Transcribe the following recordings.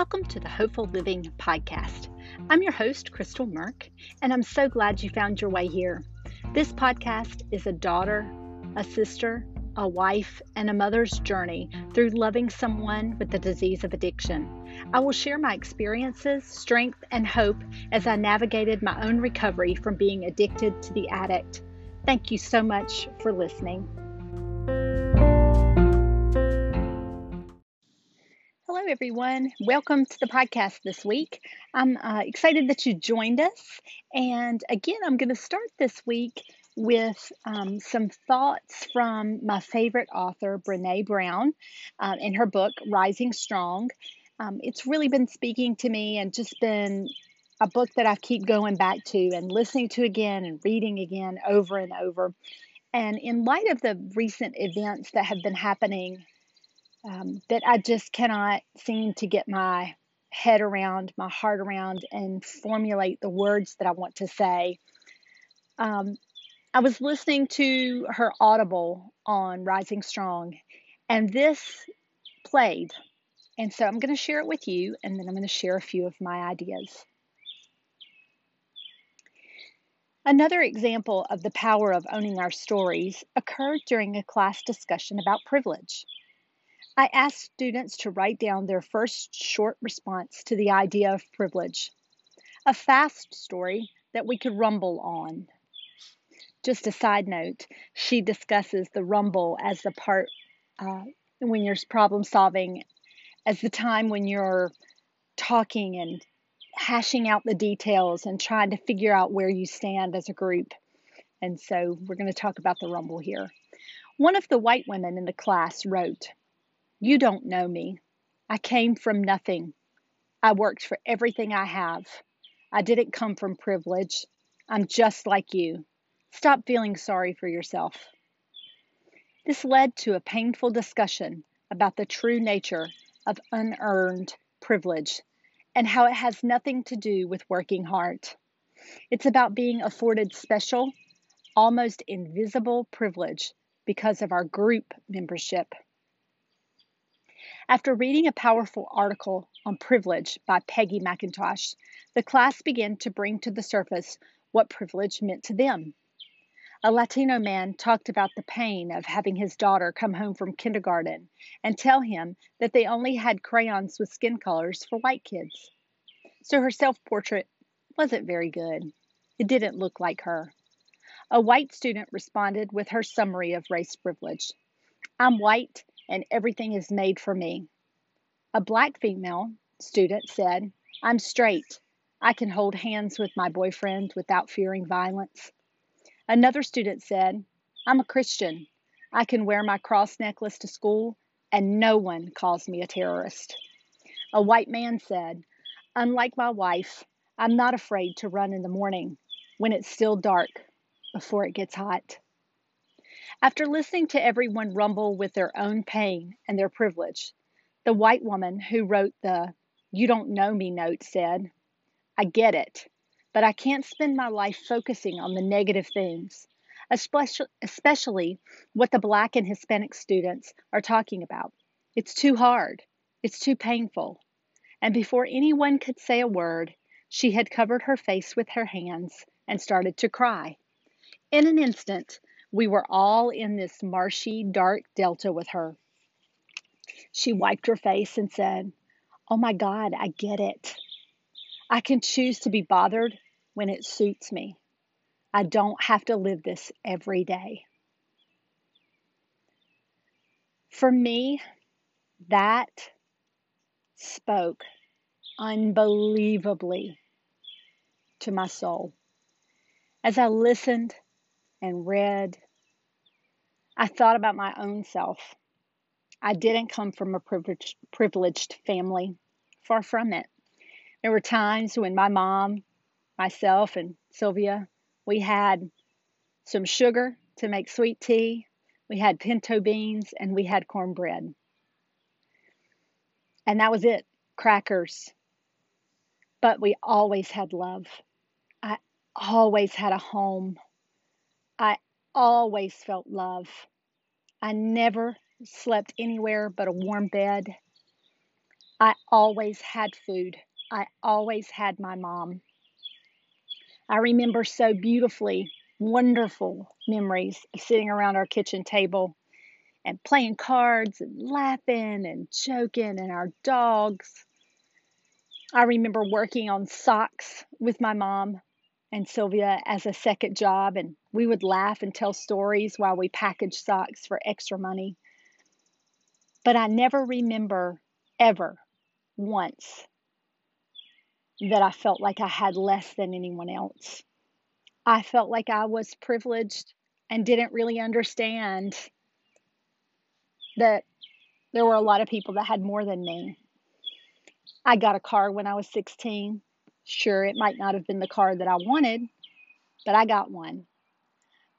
Welcome to the Hopeful Living Podcast. I'm your host, Crystal Merck, and I'm so glad you found your way here. This podcast is a daughter, a sister, a wife, and a mother's journey through loving someone with the disease of addiction. I will share my experiences, strength, and hope as I navigated my own recovery from being addicted to the addict. Thank you so much for listening. Everyone. Welcome to the podcast this week. I'm uh, excited that you joined us. And again, I'm going to start this week with um, some thoughts from my favorite author, Brene Brown, uh, in her book, Rising Strong. Um, it's really been speaking to me and just been a book that I keep going back to and listening to again and reading again over and over. And in light of the recent events that have been happening um, that I just cannot seem to get my head around, my heart around, and formulate the words that I want to say. Um, I was listening to her Audible on Rising Strong, and this played. And so I'm going to share it with you, and then I'm going to share a few of my ideas. Another example of the power of owning our stories occurred during a class discussion about privilege. I asked students to write down their first short response to the idea of privilege, a fast story that we could rumble on. Just a side note, she discusses the rumble as the part uh, when you're problem solving, as the time when you're talking and hashing out the details and trying to figure out where you stand as a group. And so we're going to talk about the rumble here. One of the white women in the class wrote, you don't know me. I came from nothing. I worked for everything I have. I didn't come from privilege. I'm just like you. Stop feeling sorry for yourself. This led to a painful discussion about the true nature of unearned privilege and how it has nothing to do with working hard. It's about being afforded special, almost invisible privilege because of our group membership. After reading a powerful article on privilege by Peggy McIntosh, the class began to bring to the surface what privilege meant to them. A Latino man talked about the pain of having his daughter come home from kindergarten and tell him that they only had crayons with skin colors for white kids. So her self portrait wasn't very good. It didn't look like her. A white student responded with her summary of race privilege I'm white and everything is made for me. A black female student said, I'm straight. I can hold hands with my boyfriend without fearing violence. Another student said, I'm a Christian. I can wear my cross necklace to school and no one calls me a terrorist. A white man said, Unlike my wife, I'm not afraid to run in the morning when it's still dark before it gets hot. After listening to everyone rumble with their own pain and their privilege, the white woman who wrote the You Don't Know Me note said, I get it, but I can't spend my life focusing on the negative things, especially, what the Black and Hispanic students are talking about. It's too hard, it's too painful. And before anyone could say a word, she had covered her face with her hands and started to cry. In an instant, we were all in this marshy, dark delta with her. She wiped her face and said, Oh my God, I get it. I can choose to be bothered when it suits me. I don't have to live this every day. For me, that spoke unbelievably to my soul. As I listened and read. I thought about my own self. I didn't come from a privileged, privileged family, far from it. There were times when my mom, myself, and Sylvia, we had some sugar to make sweet tea, we had pinto beans, and we had cornbread. And that was it crackers. But we always had love. I always had a home. I always felt love. I never slept anywhere but a warm bed. I always had food. I always had my mom. I remember so beautifully wonderful memories of sitting around our kitchen table and playing cards and laughing and joking and our dogs. I remember working on socks with my mom and Sylvia as a second job, and we would laugh and tell stories while we packaged socks for extra money. But I never remember ever once that I felt like I had less than anyone else. I felt like I was privileged and didn't really understand that there were a lot of people that had more than me. I got a car when I was 16. Sure, it might not have been the car that I wanted, but I got one.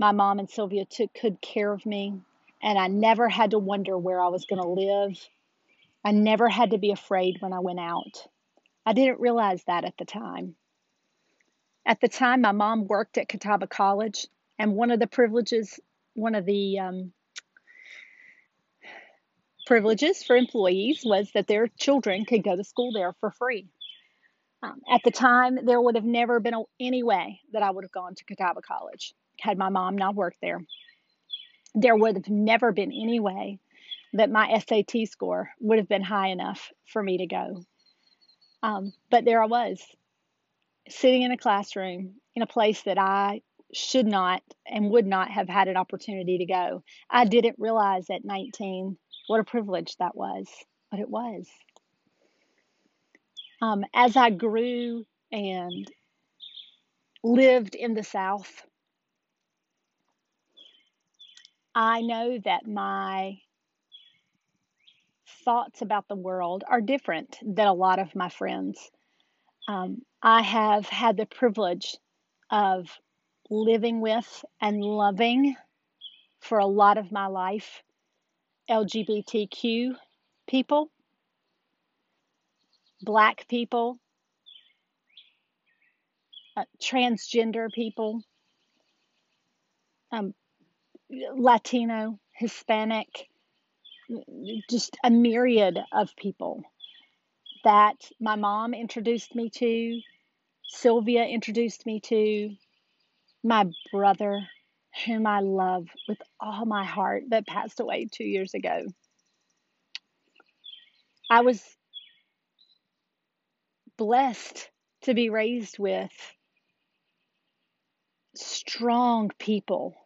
My mom and Sylvia took good care of me, and I never had to wonder where I was going to live. I never had to be afraid when I went out. I didn't realize that at the time. At the time, my mom worked at Catawba College, and one of the privileges, one of the um, privileges for employees was that their children could go to school there for free. Um, at the time, there would have never been any way that I would have gone to Catawba College had my mom not worked there. There would have never been any way that my SAT score would have been high enough for me to go. Um, but there I was, sitting in a classroom in a place that I should not and would not have had an opportunity to go. I didn't realize at 19 what a privilege that was, but it was. Um, as I grew and lived in the South, I know that my thoughts about the world are different than a lot of my friends. Um, I have had the privilege of living with and loving for a lot of my life LGBTQ people, black people, uh, transgender people, um, Latino, Hispanic, just a myriad of people that my mom introduced me to, Sylvia introduced me to, my brother whom I love with all my heart, that passed away two years ago. I was blessed to be raised with strong people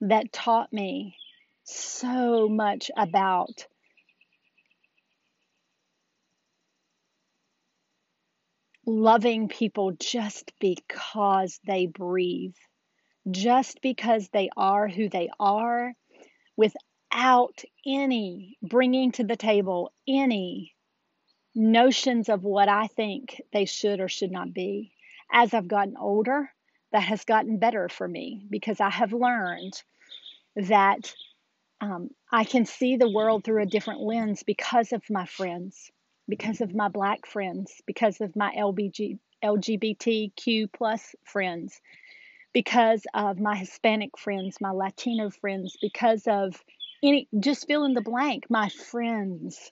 that taught me so much about loving people just because they breathe just because they are who they are without any bringing to the table any notions of what I think they should or should not be. As I've gotten older, that has gotten better for me because I have learned that um, I can see the world through a different lens because of my friends, because of my black friends, because of my LBG, LGBTQ plus friends, because of my Hispanic friends, my Latino friends, because of any, just fill in the blank, my friends,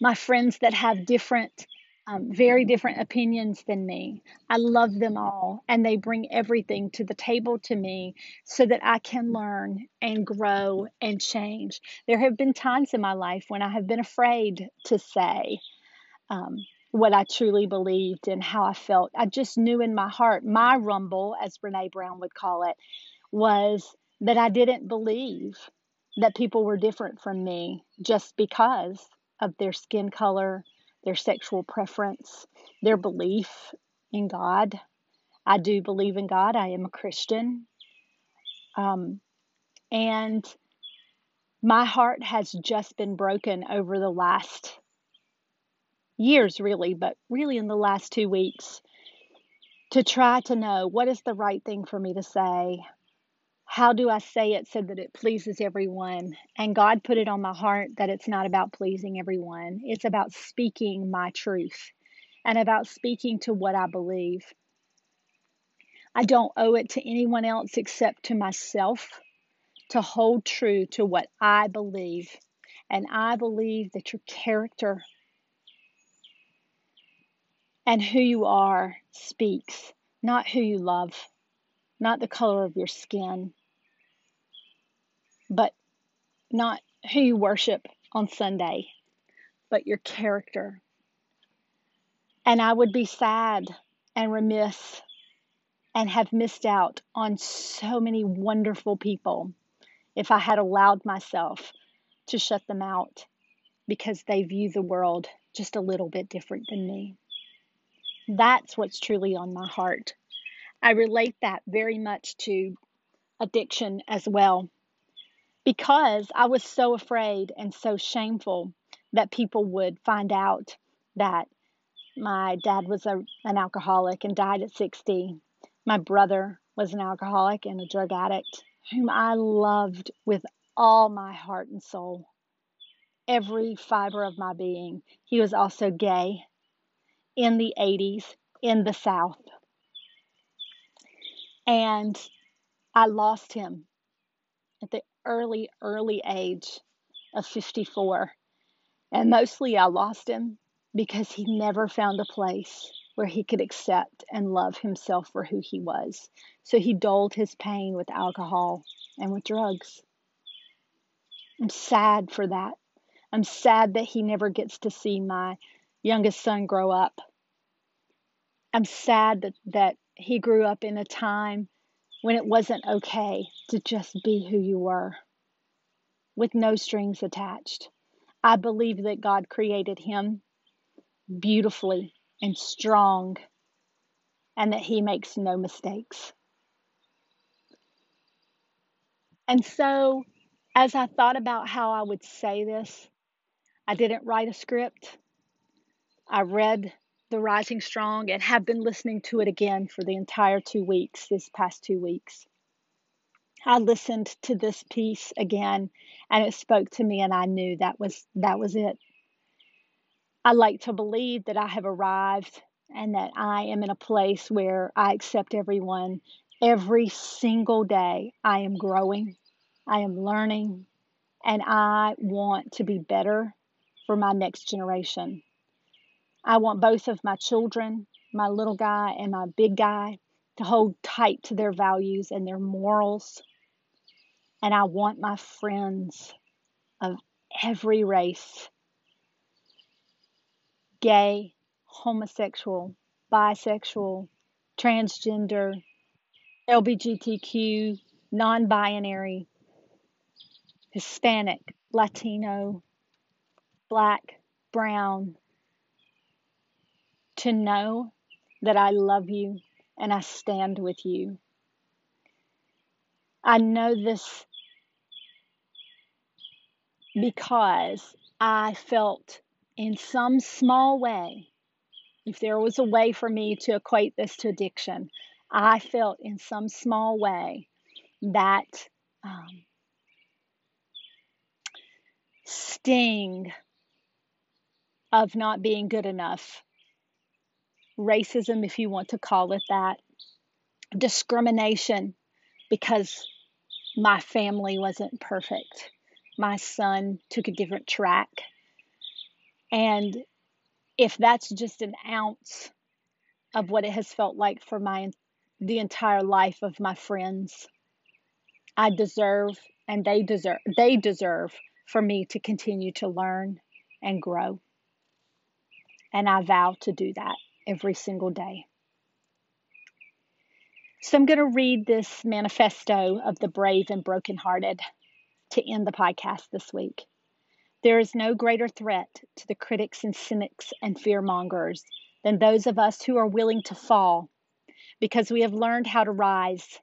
my friends that have different, um, very different opinions than me. I love them all, and they bring everything to the table to me so that I can learn and grow and change. There have been times in my life when I have been afraid to say, um, what I truly believed and how I felt. I just knew in my heart, my rumble, as Brene Brown would call it, was that I didn't believe that people were different from me just because of their skin color, their sexual preference, their belief in God. I do believe in God. I am a Christian. Um, and my heart has just been broken over the last years, really, but really in the last two weeks, to try to know what is the right thing for me to say. How do I say it so that it pleases everyone? And God put it on my heart that it's not about pleasing everyone, it's about speaking my truth and about speaking to what I believe. I don't owe it to anyone else except to myself to hold true to what I believe. And I believe that your character And who you are speaks, not who you love, not the color of your skin, but not who you worship on Sunday, but your character. And I would be sad and remiss and have missed out on so many wonderful people if I had allowed myself to shut them out because they view the world just a little bit different than me. That's what's truly on my heart. I relate that very much to addiction as well because I was so afraid and so shameful that people would find out that my dad was a, an alcoholic and died at 60. My brother was an alcoholic and a drug addict whom I loved with all my heart and soul, every fiber of my being. He was also gay in the 80s in the South. And I lost him at the early, early age of 54. And mostly I lost him because he never found a place where he could accept and love himself for who he was. So he dulled his pain with alcohol and with drugs. I'm sad for that. I'm sad that he never gets to see my youngest son grow up. I'm sad that, that he grew up in a time when it wasn't okay to just be who you were with no strings attached. I believe that God created him beautifully and strong and that he makes no mistakes. And so, as I thought about how I would say this, I didn't write a script. I read The Rising Strong and have been listening to it again for the entire two weeks, this past two weeks. I listened to this piece again and it spoke to me and I knew that was that was it. I like to believe that I have arrived and that I am in a place where I accept everyone every single day. I am growing, I am learning, and I want to be better for my next generation. I want both of my children, my little guy and my big guy, to hold tight to their values and their morals. And I want my friends of every race gay, homosexual, bisexual, transgender, LBGTQ, non binary, Hispanic, Latino, black, brown, to know that I love you and I stand with you. I know this because I felt in some small way, if there was a way for me to equate this to addiction, I felt in some small way that um, sting of not being good enough, racism, if you want to call it that, discrimination because my family wasn't perfect. My son took a different track and if that's just an ounce of what it has felt like for my the entire life of my friends, I deserve and they deserve they deserve for me to continue to learn and grow. And I vow to do that every single day. So I'm going to read this manifesto of the brave and brokenhearted to end the podcast this week. There is no greater threat to the critics and cynics and fearmongers than those of us who are willing to fall because we have learned how to rise.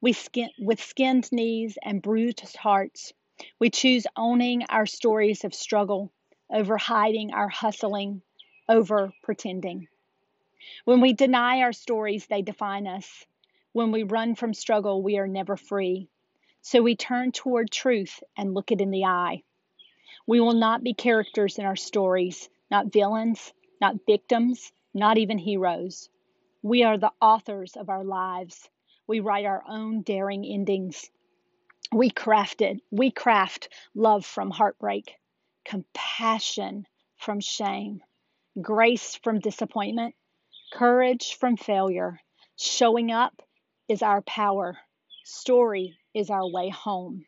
We skin, with skinned knees and bruised hearts, we choose owning our stories of struggle over hiding our hustling, over pretending. When we deny our stories, they define us. When we run from struggle, we are never free. So we turn toward truth and look it in the eye. We will not be characters in our stories, not villains, not victims, not even heroes. We are the authors of our lives. We write our own daring endings. We crafted, we craft love from heartbreak, compassion from shame, grace from disappointment, Courage from failure. Showing up is our power. Story is our way home.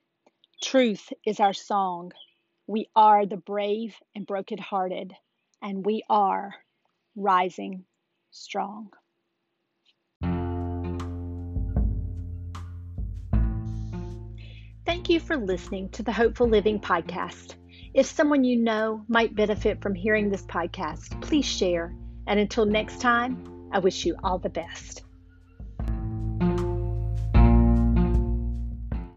Truth is our song. We are the brave and brokenhearted, and we are rising strong. Thank you for listening to the Hopeful Living podcast. If someone you know might benefit from hearing this podcast, please share. And until next time, I wish you all the best.